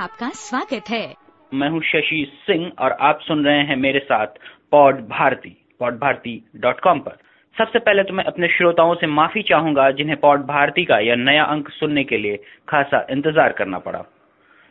आपका स्वागत है। मैं हूँ शशि सिंह और आप सुन रहे हैं मेरे साथ pod Bharati. Pod Bharati dot com पर। सबसे पहले तो मैं अपने श्रोताओं से माफ़ी चाहूँगा जिन्हें पॉड भारती का यह नया अंक सुनने के लिए खासा इंतज़ार करना पड़ा।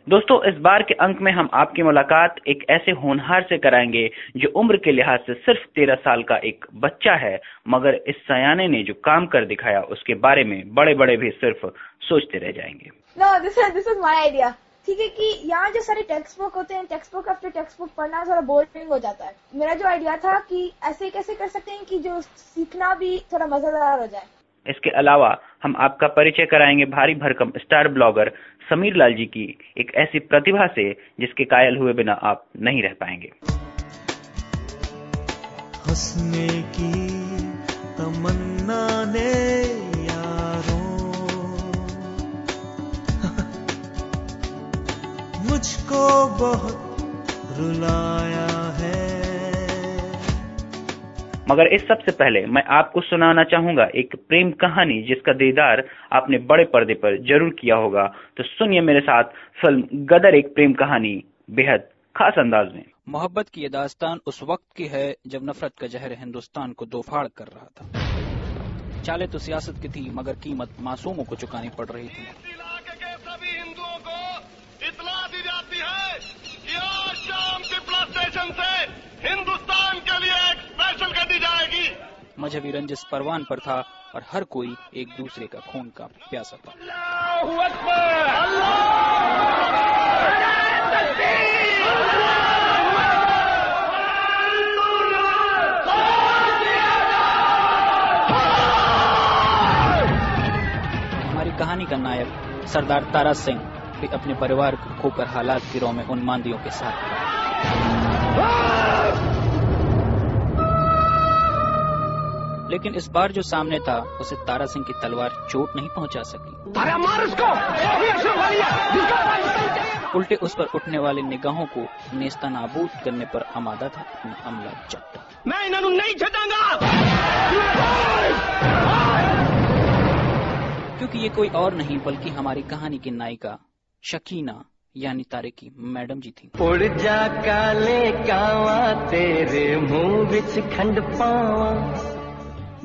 दोस्तों, इस बार के अंक में हम आपकी मुलाकात एक ऐसे होनहार से कराएँगे जो उम्र के लिहाज से सिर्फ़ तेरह साल का एक बच्चा है, मगर इस सयाने ने जो काम कर दिखाया उसके बारे में बड़े बड़े भी सिर्फ़ सोचते रह जाएँगे। No this is this is my idea ठीक है कि यहाँ जो सारे टेक्स्ट बुक होते हैं text book after text book पढ़ना थोड़ा बोरिंग हो जाता है। मेरा जो आइडिया था कि ऐसे कैसे कर सकते हैं कि जो सीखना भी थोड़ा मज़ेदार हो जाए। इसके अलावा हम आपका परिचय कराएँगे भारी भरकम स्टार ब्लॉगर समीर लाल जी की एक ऐसी प्रतिभा से जिसके कायल हुए बिना आप नहीं रह पाएँगे। हंसने की तमन्ना ने मुझको बहुत रुलाया है। मगर इस सबसे पहले मैं आपको सुनाना चाहूँगा एक प्रेम कहानी जिसका दीदार आपने बड़े पर्दे पर ज़रूर किया होगा। तो सुनिए मेरे साथ फ़िल्म गदर एक प्रेम कहानी बेहद खास अंदाज में। मोहब्बत की ये दास्तान उस वक्त की है जब नफरत का जहर हिंदुस्तान को दोफाड़ कर रहा था। चाले तो सियासत की थी मगर कीमत मासूमों को चुकानी पड़ रही थी इलाके के सभी हिंदुओं को इतला दी जाती है कि आज शाम पिपला स्टेशन से हिंदुस्तान के लिए एक स्पेशल गाड़ी जाएगी। मजहबी रंजिश परवान पर था और हर कोई एक दूसरे का खून का प्यासा था। हमारी कहानी का नायक सरदार तारा सिंह भी अपने परिवार को खोकर हालात की रो में उन मांदियों के साथ। लेकिन इस बार जो सामने था उसे तारा सिंह की तलवार चोट नहीं पहुँचा सकी। उल्टे उस पर उठने वाली निगाहों को नेस्ता नाबूद करने पर आमादा था अपना अमला जट्टा मैं इन्होंने नहीं छटांगा क्योंकि ये कोई और नहीं बल्कि हमारी कहानी की नायिका शकीना यानी तारे की मैडम जी थी। उड़ जा काले कावा तेरे मुँह विच खंड पावा।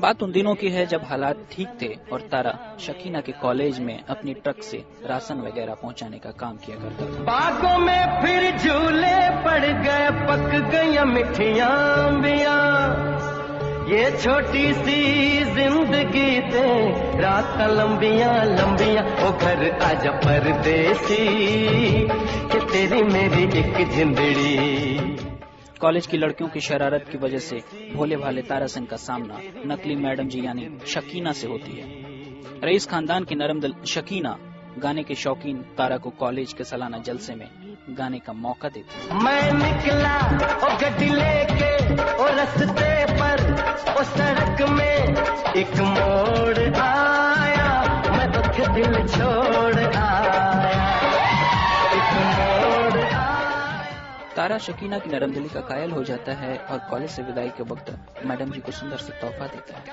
बात उन दिनों की है जब हालात ठीक थे और तारा शकीना के कॉलेज में अपनी ट्रक से राशन वगैरह पहुँचाने का काम किया करता था। बागों में फिर झूले पड़ गए, पक गई मिठियाँ ये छोटी सी ज़िंदगी ते रात लंबियाँ लंबियाँ। ओ घर आजा परदेसी, कि तेरी मेरी एक जिंदड़ी। कॉलेज की लड़कियों की शरारत की वजह से भोले भाले तारा सिंह का सामना नकली मैडम जी यानी शकीना से होती है। रईस खानदान की नरम दल शकीना गाने के शौकीन तारा को कॉलेज के सालाना जलसे में गाने का मौका देती मैं निकला ओ लेके ओ रस्ते पर ओ सड़क में एक मोड़ आया। मैं दिल छोड़ आया। तारा शकीना की नरम दिली का कायल हो जाता है और कॉलेज से विदाई के वक्त मैडम जी को सुंदर से तोहफा देता है।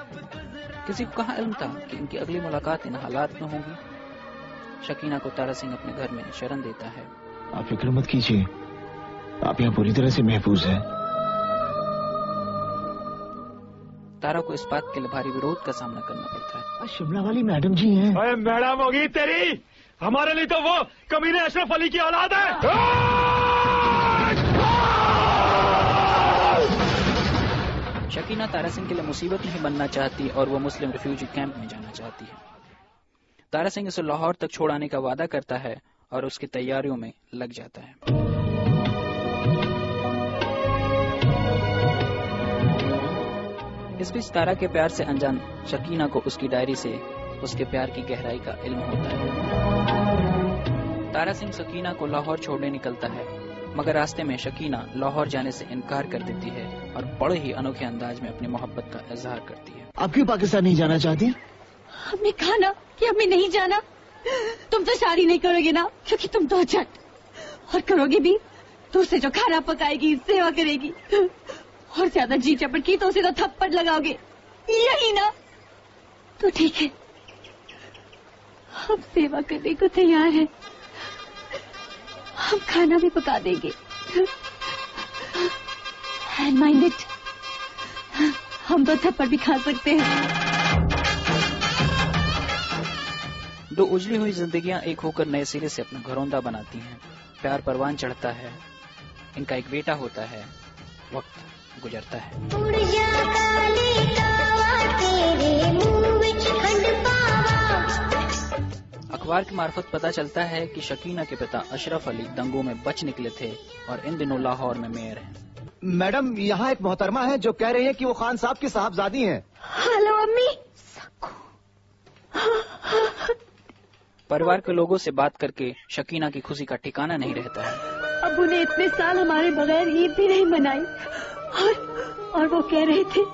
किसी को कहा इल्म था कि इनकी अगली मुलाकात इन हालात में होगी? शकीना को तारा सिंह अपने घर में शरण देता है। आप फ़िक्र मत कीजिए। आप यहाँ पूरी तरह से महफूज हैं। तारा को इस बात के लिए भारी विरोध का सामना करना पड़ता है। आज शिमला वाली मैडम जी हैं। मैडम होगी तेरी। हमारे लिए तो वो कमीने अशरफ अली की औलाद है! शकीना तारा सिंह के लिए मुसीबत नहीं बनना चाहती और वो मुस्लिम रिफ्यूजी कैंप में जाना चाहती है। तारा सिंह उसे लाहौर तक छोड़ आने का वादा करता है और उसकी तैयारियों में लग जाता है। इस बीच तारा के प्यार से अनजान शकीना को उसकी डायरी से उसके प्यार की गहराई का इल्म होता है। तारा सिंह शकीना को लाहौर छोड़ने निकलता है, मगर रास्ते में शकीना लाहौर जाने से इनकार कर देती है। और बड़े ही अनोखे अंदाज में अपनी मोहब्बत का इजहार करती है। आप क्यों पाकिस्तान नहीं जाना चाहती? हमने कहा ना कि हमें नहीं जाना। तुम तो शादी नहीं करोगे ना क्योंकि तुम तो झट और करोगे भी तो उसे जो खाना पकाएगी सेवा करेगी। और ज़्यादा जी चपट की तो उसे तो थप्पड़ लगाओगे। यही ना? तो ठीक है। हम सेवा करने को तैयार हैं। हम खाना भी पका देंगे। हैंड माइंडेड हम तो थप्पड़ भी खा सकते हैं। दो उजली हुई जिंदगियाँ एक होकर नए सिरे से अपना घरौंदा बनाती हैं। प्यार परवान चढ़ता है। इनका एक बेटा होता है। वक्त गुजरता है। उड़ जा काले कावा तेरे मुँह विच खंड पावा। अखबार की मार्फत पता चलता है कि शकीना के पिता अशरफ अली दंगों में बच निकले थे और इन दिनों लाहौर में मेयर हैं। मैडम यहाँ एक मोहतरमा है जो कह रही है कि वो खान साहब की साहबजादी हैं। हेलो अम्मी। परिवार के लोगों से बात करके शकीना की खुशी का ठिकाना नहीं रहता है। अबू ने इतने साल हमारे बगैर ईद भी नहीं मनाई। और और वो कह रहे थे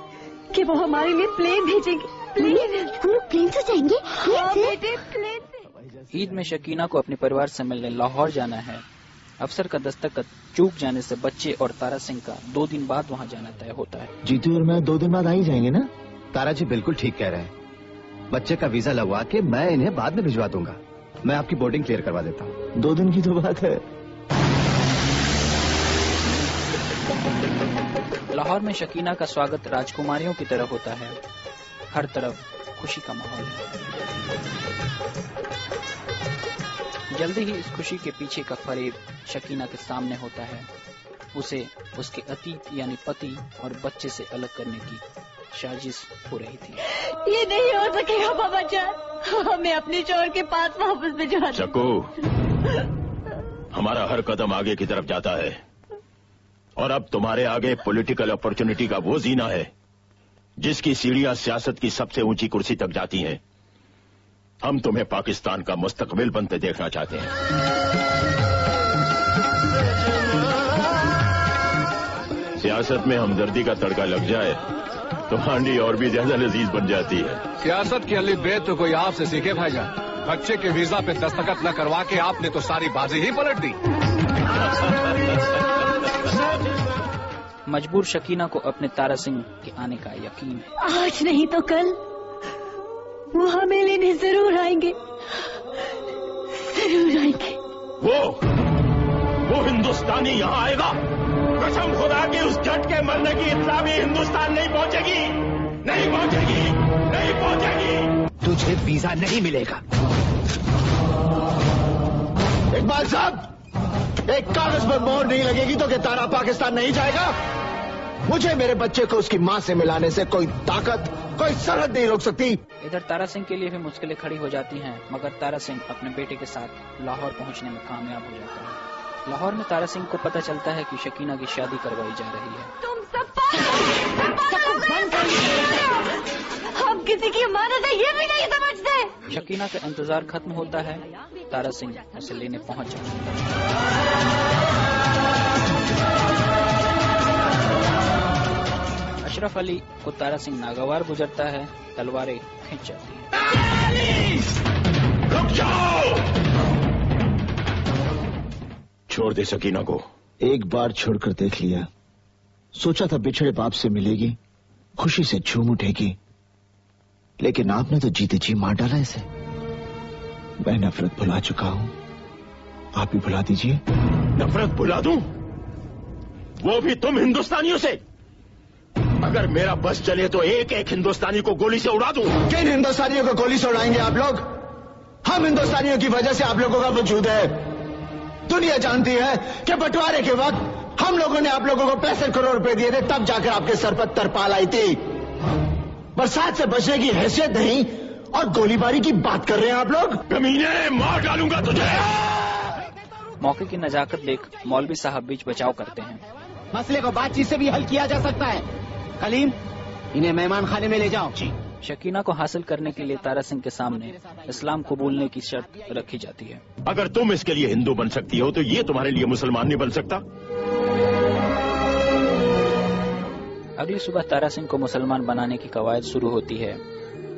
कि वो हमारे लिए प्लेन भेजेंगे। प्लेन हम प्लेन से जाएँगे? हाँ ईद में शकीना को अपने परिवार से मिलने लाहौर जाना है। अफसर का दस्तखत चूक जाने से बच्चे और तारा सिंह का दो दिन बाद वहाँ जाना तय होता है। जीतू और मैं दो दिन बाद आ ही जाएँगे ना? तारा जी बिल्कुल ठीक कह रहे हैं। बच्चे का वीज़ा लगवा के मैं इन्हें बाद में भिजवा दूँगा। मैं आपकी बोर्डिंग क्लियर करवा देता हूँ। दो दिन की तो बात है। लाहौर में शकीना का स्वागत राजकुमारियों की तरह होता है। हर तरफ़ खुशी का माहौल है। जल्दी ही इस खुशी के पीछे का फरेब शकीना के सामने होता है। उसे उसके अतीत यानी पति और बच्चे से अलग करने की साजिश हो रही थी। ये नहीं हो सकेगा बाबा जान। हमें अपने चोर के पास वापस भिजवा दो। चक्कू हमारा हर कदम आगे की तरफ़ जाता है। और अब तुम्हारे आगे पॉलिटिकल अपॉर्चुनिटी का वो जीना है जिसकी सीढ़ियाँ सियासत की सबसे ऊँची कुर्सी तक जाती हैं। हम तुम्हें पाकिस्तान का मुस्तकबिल बनते देखना चाहते हैं। सियासत में हमदर्दी का तड़का लग जाए तो हांडी और भी ज़्यादा लजीज बन जाती है। सियासत की अली बेत तो कोई आपसे सीखे भाई भाईजान। बच्चे के वीज़ा पे दस्तखत न करवा के आपने तो सारी बाजी ही पलट दी। मजबूर शकीना को अपने तारा सिंह के आने का यकीन है। आज नहीं तो कल। वो हमें लेने ज़रूर आएँगे। ज़रूर आएँगे। वो वो हिंदुस्तानी यहाँ आएगा। कसम खुदा की उस झट के मरने की इतना भी हिंदुस्तान नहीं पहुंचेगी। नहीं पहुंचेगी नहीं पहुंचेगी। तुझे वीज़ा नहीं मिलेगा। इकबाल साहब, एक कागज़ पर मोहर नहीं लगेगी तो क्या तारा पाकिस्तान नहीं जाएगा? मुझे मेरे बच्चे को उसकी माँ से मिलाने से कोई ताकत, कोई सरहद नहीं रोक सकती। इधर तारा सिंह के लिए भी मुश्किलें खड़ी हो जाती हैं मगर तारा सिंह अपने बेटे के साथ लाहौर पहुँचने में कामयाब हो जाता है। लाहौर में तारा सिंह को पता चलता है कि शकीना की शादी करवाई जा रही है। तुम सब हम किसी की अमानत है ये भी नहीं समझते। शकीना का इंतज़ार खत्म होता है तारा सिंह उसे लेने पहुँच जाता है। अशरफ अली को तारा सिंह नागवार गुजरता है तलवारें खींच जाती हैं रुक जाओ! छोड़ दे सकीना को। एक बार छोड़कर देख लिया। सोचा था बिछड़े बाप से मिलेगी खुशी से झूम उठेगी। लेकिन आपने तो जीते जी मार डाला इसे। मैं नफरत भुला चुका हूँ। आप भी भुला दीजिए। नफरत भुला दूँ? वो भी तुम हिंदुस्तानियों से। अगर मेरा बस चले तो एक एक हिंदुस्तानी को गोली से उड़ा दूँ। किन हिंदुस्तानियों को गोली से उड़ाएँगे आप लोग? हम हिंदुस्तानियों की वजह से आप लोगों का वजूद है। दुनिया जानती है कि बंटवारे के वक्त हम लोगों ने आप लोगों को पैंसठ करोड़ रुपए दिए थे तब जाकर आपके सर पर तरपाल आई थी। बरसात से बचने की हैसियत नहीं और गोलीबारी की बात कर रहे हैं आप लोग? कमीने मार डालूँगा तुझे। मौके की नजाकत देख मौलवी साहब बीच बचाव करते हैं। मसले को बातचीत से भी हल किया जा सकता है। कलीम इन्हें मेहमान खाने में ले जाओ। जी। शकीना को हासिल करने के लिए तारा सिंह के सामने इस्लाम को बोलने की शर्त रखी जाती है। अगर तुम इसके लिए हिंदू बन सकती हो तो ये तुम्हारे लिए मुसलमान नहीं बन सकता। अगली सुबह तारा सिंह को मुसलमान बनाने की कवायद शुरू होती है।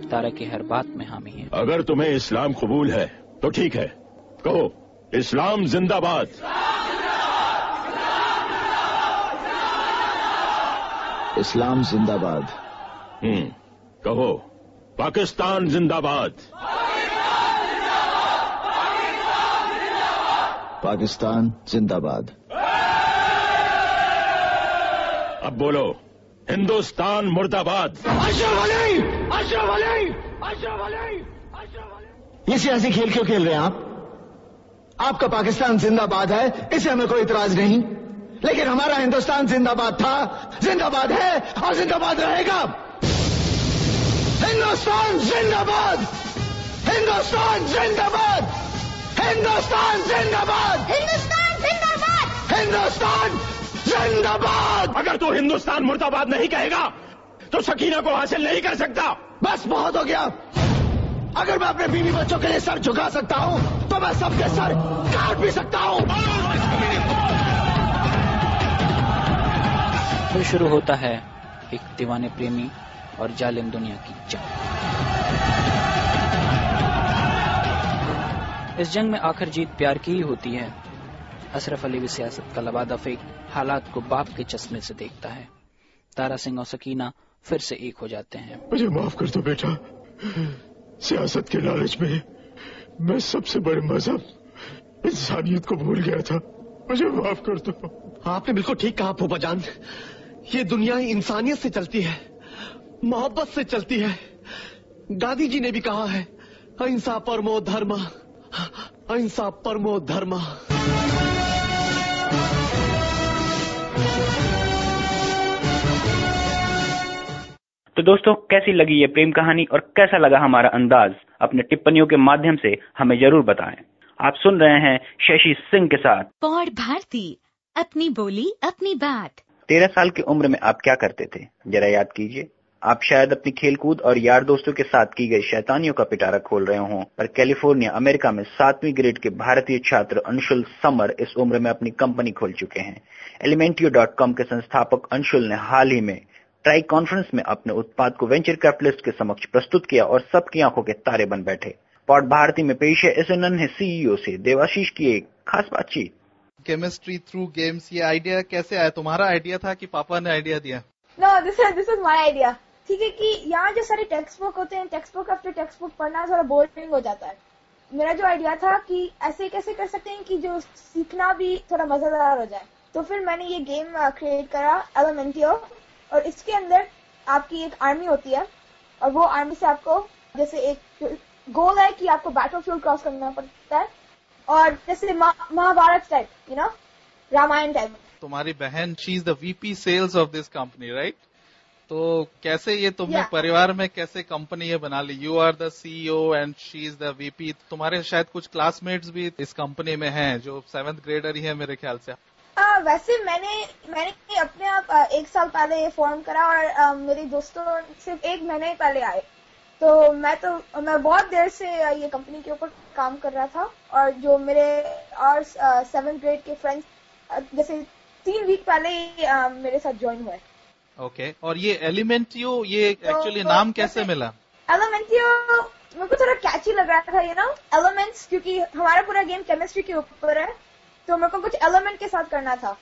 तारा की हर बात में हामी है। अगर तुम्हें इस्लाम कबूल है तो ठीक है। कहो इस्लाम जिंदाबाद। इस्लाम जिंदाबाद। हम्म कहो पाकिस्तान जिंदाबाद। पाकिस्तान जिंदाबाद। अब बोलो हिंदुस्तान मुर्दाबाद। ये सियासी खेल क्यों खेल रहे हैं आप? आपका पाकिस्तान जिंदाबाद है इसे हमें कोई इतराज नहीं। लेकिन हमारा हिंदुस्तान जिंदाबाद था। जिंदाबाद है और जिंदाबाद रहेगा। हिंदुस्तान जिंदाबाद। हिंदुस्तान जिंदाबाद। हिंदुस्तान जिंदाबाद। हिंदुस्तान जिंदाबाद। हिंदुस्तान जिंदाबाद। अगर तू हिंदुस्तान मुर्दाबाद नहीं कहेगा तो सकीना को हासिल नहीं कर सकता। बस बहुत हो गया। अगर मैं अपने बीवी बच्चों के लिए सर झुका सकता हूँ तो मैं सबके सर काट भी सकता हूँ। फिर शुरू होता है एक दीवाने प्रेमी और जालिम दुनिया की जंग। इस जंग में आखिर जीत प्यार की ही होती है। अशरफ अली भी सियासत का लबादा फेंक हालात को बाप के चश्मे से देखता है। तारा सिंह और सकीना फिर से एक हो जाते हैं। मुझे माफ़ कर दो बेटा। सियासत के लालच में मैं सबसे बड़े मज़हब इंसानियत को भूल गया था। मुझे माफ़ कर दो। आपने बिल्कुल ठीक कहा फूफा जान ये दुनिया इंसानियत से चलती है मोहब्बत से चलती है। गांधी जी ने भी कहा है अहिंसा परमो धर्म अहिंसा परमो धर्म। तो दोस्तों कैसी लगी ये प्रेम कहानी और कैसा लगा हमारा अंदाज? अपने टिप्पणियों के माध्यम से हमें ज़रूर बताएँ। आप सुन रहे हैं शशि सिंह के साथ। पौड़ भारती अपनी बोली अपनी बात। तेरह साल की उम्र में आप क्या करते थे? जरा याद कीजिए। आप शायद अपनी खेलकूद और यार दोस्तों के साथ की गई शैतानियों का पिटारा खोल रहे हों, पर कैलिफ़ोर्निया, अमेरिका में सातवीं ग्रेड के भारतीय छात्र अंशुल समर इस उम्र में अपनी कंपनी खोल चुके हैं। एलिमेंटियो डॉट कॉम के संस्थापक अंशुल ने हाल ही में ट्राई कॉन्फ्रेंस में अपने उत्पाद को वेंचर कैपिटलिस्ट के समक्ष प्रस्तुत किया और सबकी आँखों के तारे बन बैठे। पॉट भारती में पेश है इस नन्हे सीईओ से। देवाशीष की एक खास बातचीत। केमिस्ट्री थ्रू गेम्स ये आइडिया कैसे आया? तुम्हारा आइडिया था कि पापा ने आइडिया दिया? No this this is my idea ठीक है कि यहाँ जो सारे टेक्स्ट बुक होते हैं text book after text book पढ़ना थोड़ा बोरिंग हो जाता है। मेरा जो आइडिया था कि ऐसे कैसे कर सकते हैं कि जो सीखना भी थोड़ा मज़ेदार हो जाए। तो फिर मैंने ये गेम क्रिएट करा एलिमेंटियो और इसके अंदर आपकी एक आर्मी होती है, और वो आर्मी से आपको जैसे एक गोल है कि आपको बैटल क्रॉस करना पड़ता है। और जैसे Mahabharat type you know Ramayan type तुम्हारी बहन she is the VP sales of this company right तो कैसे ये तुमने Yeah. परिवार में कैसे कंपनी ये बना ली? You are the CEO and she is the VP तुम्हारे शायद कुछ क्लासमेट्स भी इस कंपनी में हैं जो सेवेंथ ग्रेडर ही है मेरे ख्याल से। आ, वैसे मैंने मैंने अपने आप एक साल पहले ये फॉर्म करा और आ, मेरे दोस्तों सिर्फ़ एक महीने पहले आए। तो मैं तो मैं बहुत देर से ये कंपनी के ऊपर काम कर रहा था और जो मेरे और सेवेंथ ग्रेड के फ्रेंड्स जैसे तीन वीक पहले ही, मेरे साथ ज्वाइन हुए। ओके और ये एलिमेंटियो ये एक्चुअली तो नाम कैसे मिला? एलिमेंटियो मेरे को थोड़ा कैची लग रहा था ये ना एलिमेंट्स क्योंकि हमारा पूरा गेम केमिस्ट्री के ऊपर है तो मेरे को कुछ एलिमेंट के साथ करना था।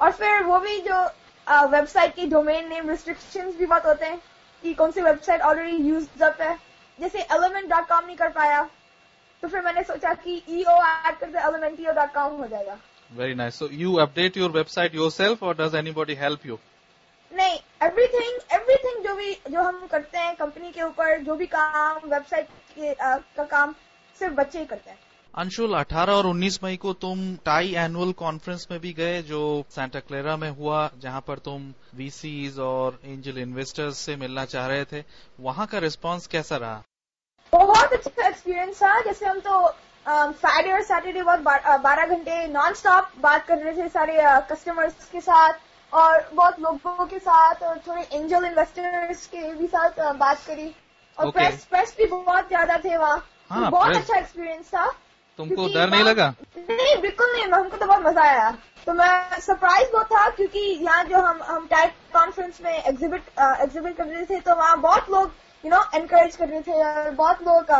और फिर वो भी जो वेबसाइट की डोमेन नेम रिस्ट्रिक्शंस भी बहुत होते हैं कि कौन सी वेबसाइट ऑलरेडी यूज़ अप है? जैसे एलिमेंट डॉट कॉम नहीं कर पाया तो फिर मैंने सोचा कि ईओ ऐड कर दे एलिमेंटियो डॉट कॉम हो जाएगा। Very nice so you update your website your self और डज एनीबॉडी हेल्प यू नहीं एवरीथिंग एवरीथिंग जो भी जो हम करते हैं कंपनी के ऊपर जो भी काम वेबसाइट के अ, का काम सिर्फ़ बच्चे ही करते हैं। अंशुल 18 और 19 मई को तुम टाई एनुअल कॉन्फ्रेंस में भी गए जो सेंटा क्लेरा में हुआ जहाँ पर तुम वीसीज और एंजल इन्वेस्टर्स से मिलना चाह रहे थे। वहाँ का रिस्पांस कैसा रहा? बहुत अच्छा एक्सपीरियंस था। जैसे हम तो फ्राइडे और सैटरडे बहुत बारह घंटे नॉन स्टॉप बात कर रहे थे सारे कस्टमर्स के साथ और बहुत लोगों के साथ और थोड़े एंजल इन्वेस्टर्स के भी साथ बात करी। और Okay. प्रेस प्रेस भी बहुत ज़्यादा थे वहाँ। हाँ, बहुत अच्छा एक्सपीरियंस था। तुमको डर नहीं लगा? नहीं बिल्कुल नहीं हमको तो बहुत मज़ा आया। तो मैं सरप्राइज़ बहुत था क्योंकि यहाँ जो हम हम टाइप कॉन्फ्रेंस में एग्जिबिट एग्जिबिट कर रहे थे तो वहाँ बहुत लोग यू नो एनकरेज कर रहे थे और बहुत लोग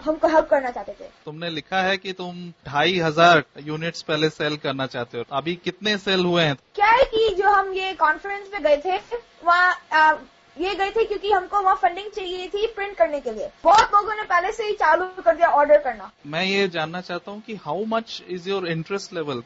हमको हेल्प करना चाहते थे। तुमने लिखा है कि तुम ढाई हज़ार यूनिट्स पहले सेल करना चाहते हो। अभी कितने सेल हुए हैं? क्या है कि जो हम ये कॉन्फ्रेंस में गए थे वहाँ अ, ये गए थे क्योंकि हमको वहाँ फंडिंग चाहिए थी प्रिंट करने के लिए। बहुत लोगों ने पहले से ही चालू कर दिया ऑर्डर करना। मैं ये जानना चाहता हूँ कि how much is your interest level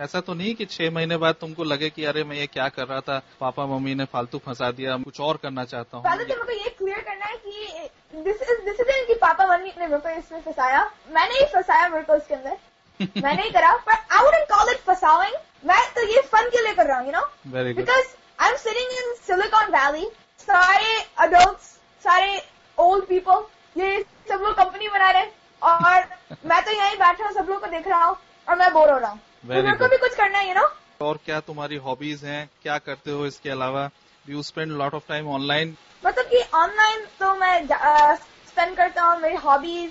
ऐसा तो नहीं कि छह महीने बाद तुमको लगे कि अरे मैं ये क्या कर रहा था पापा मम्मी ने फालतू फंसा दिया कुछ और करना चाहता हूँ। पहले तो मेरे को ये क्लियर करना है कि दिस इज़ दिस इज़ कि पापा मम्मी ने मेरे को इसमें फंसाया। मैंने ही फंसाया मेरे को इसके अंदर। मैंने ही करा पर आई वुडंट कॉल इट फसाविंग। मैं तो ये फन के लिए कर रहा हूँ you know because I am sitting in Silicon Valley सारे अडल्ट सारे ओल्ड पीपल ये सब लोग कंपनी बना रहे और मैं तो यहीं बैठा हूँ सब लोग को देख रहा हूँ और मैं बोर हो रहा हूँ। तो मेरे को भी कुछ करना है यू नो और क्या तुम्हारी हॉबीज हैं? क्या करते हो इसके अलावा? You spend lot of time online मतलब कि ऑनलाइन तो मैं स्पेंड करता हूँ मेरी हॉबीज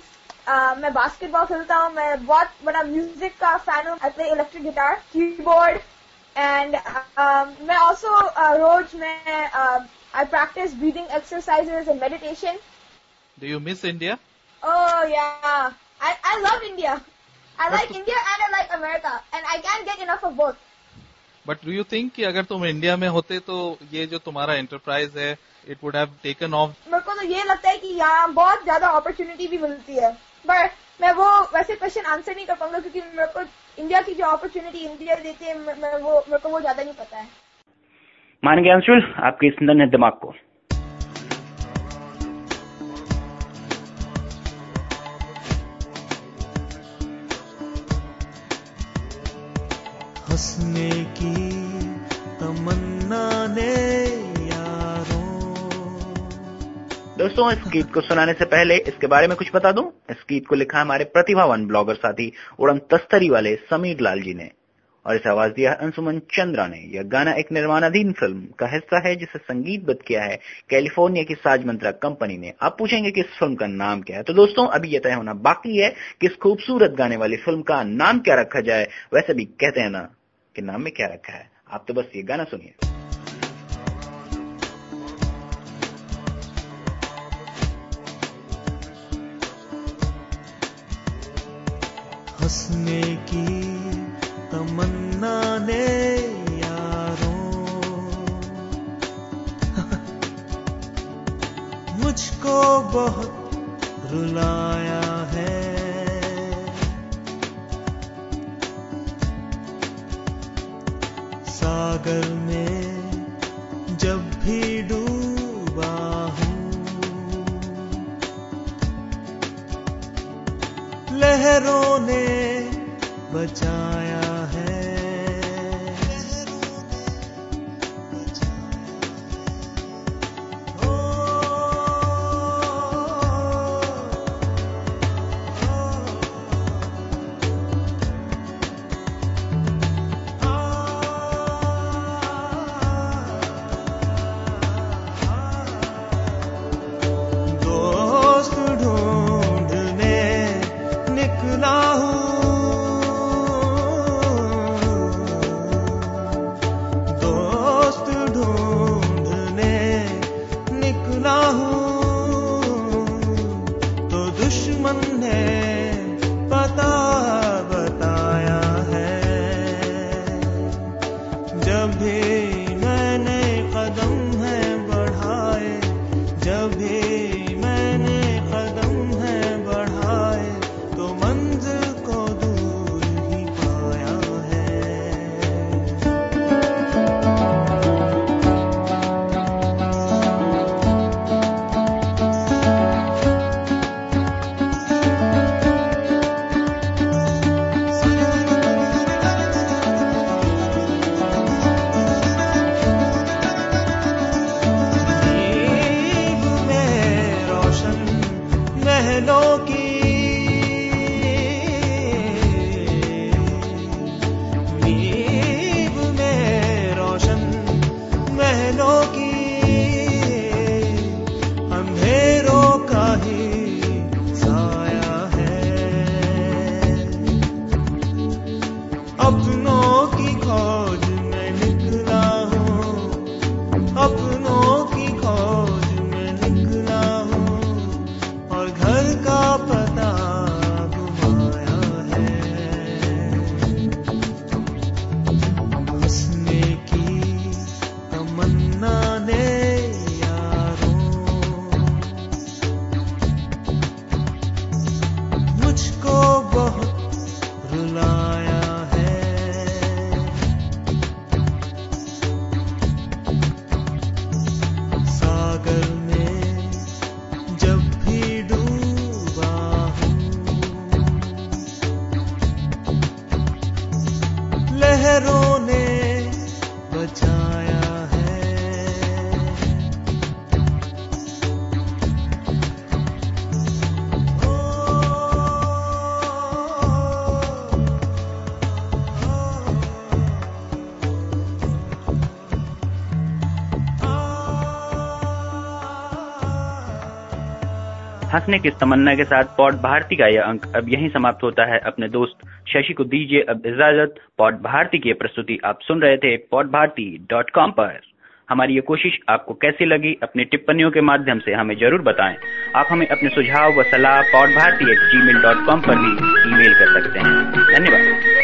मैं बास्केटबॉल खेलता हूँ मैं बहुत बड़ा म्यूज़िक का फ़ैन हूँ I play electric guitar keyboard and मैं ऑल्सो रोज में I practice breathing exercises and meditation do you miss India Oh yeah, I I love India. I But- like India and I like America, and I can't get enough of both. But do you think कि अगर तुम India में होते तो ये जो तुम्हारा enterprise है it would have taken off मेरे को तो ये लगता है कि यहाँ बहुत ज़्यादा अपॉर्चुनिटी भी मिलती है। पर मैं वो वैसे क्वेश्चन आंसर नहीं कर पाऊँगा क्योंकि मेरे को इंडिया की जो अपॉर्चुनिटी इंडिया देती है मैं वो मेरे को वो ज़्यादा नहीं पता है। मान गए अंशुल आपके इस नन्हे दिमाग को। हंसने की तमन्ना ने यारों। दोस्तों इस गीत को सुनाने से पहले इसके बारे में कुछ बता दूँ। इस गीत को लिखा हमारे प्रतिभावान ब्लॉगर साथी उड़न तस्तरी वाले समीर लाल जी ने। और इसे आवाज़ दिया है अंशुमन चंद्रा ने। यह गाना एक निर्माणाधीन फ़िल्म का हिस्सा है, जिसे संगीतबद्ध किया है कैलिफ़ोर्निया की साज मंत्रा कंपनी ने। आप पूछेंगे कि इस फ़िल्म का नाम क्या है? तो दोस्तों, अभी यह तय होना बाकी है कि इस खूबसूरत गाने वाली फ़िल्म का नाम क्या रखा जाए। वैसे भी कहते हैं ना कि नाम में क्या रखा है। आप तो बस ये गाना सुनिए। हंसने की तमन्ना ने यारों। मुझको बहुत रुलाया है। सागर में जब भी डूबा हूँ, लहरों ने बचाया हंसने की तमन्ना के साथ पॉड भारती का यह अंक अब यहीं समाप्त होता है। अपने दोस्त शशि को दीजिए अब इजाज़त। पॉड भारती की प्रस्तुति आप सुन रहे थे पॉड भारती डॉट कॉम पर। हमारी ये कोशिश आपको कैसी लगी, अपनी टिप्पणियों के माध्यम से हमें ज़रूर बताएँ। आप हमें अपने सुझाव व सलाह pod Bharati at Gmail dot com पर भी ईमेल कर सकते हैं। धन्यवाद।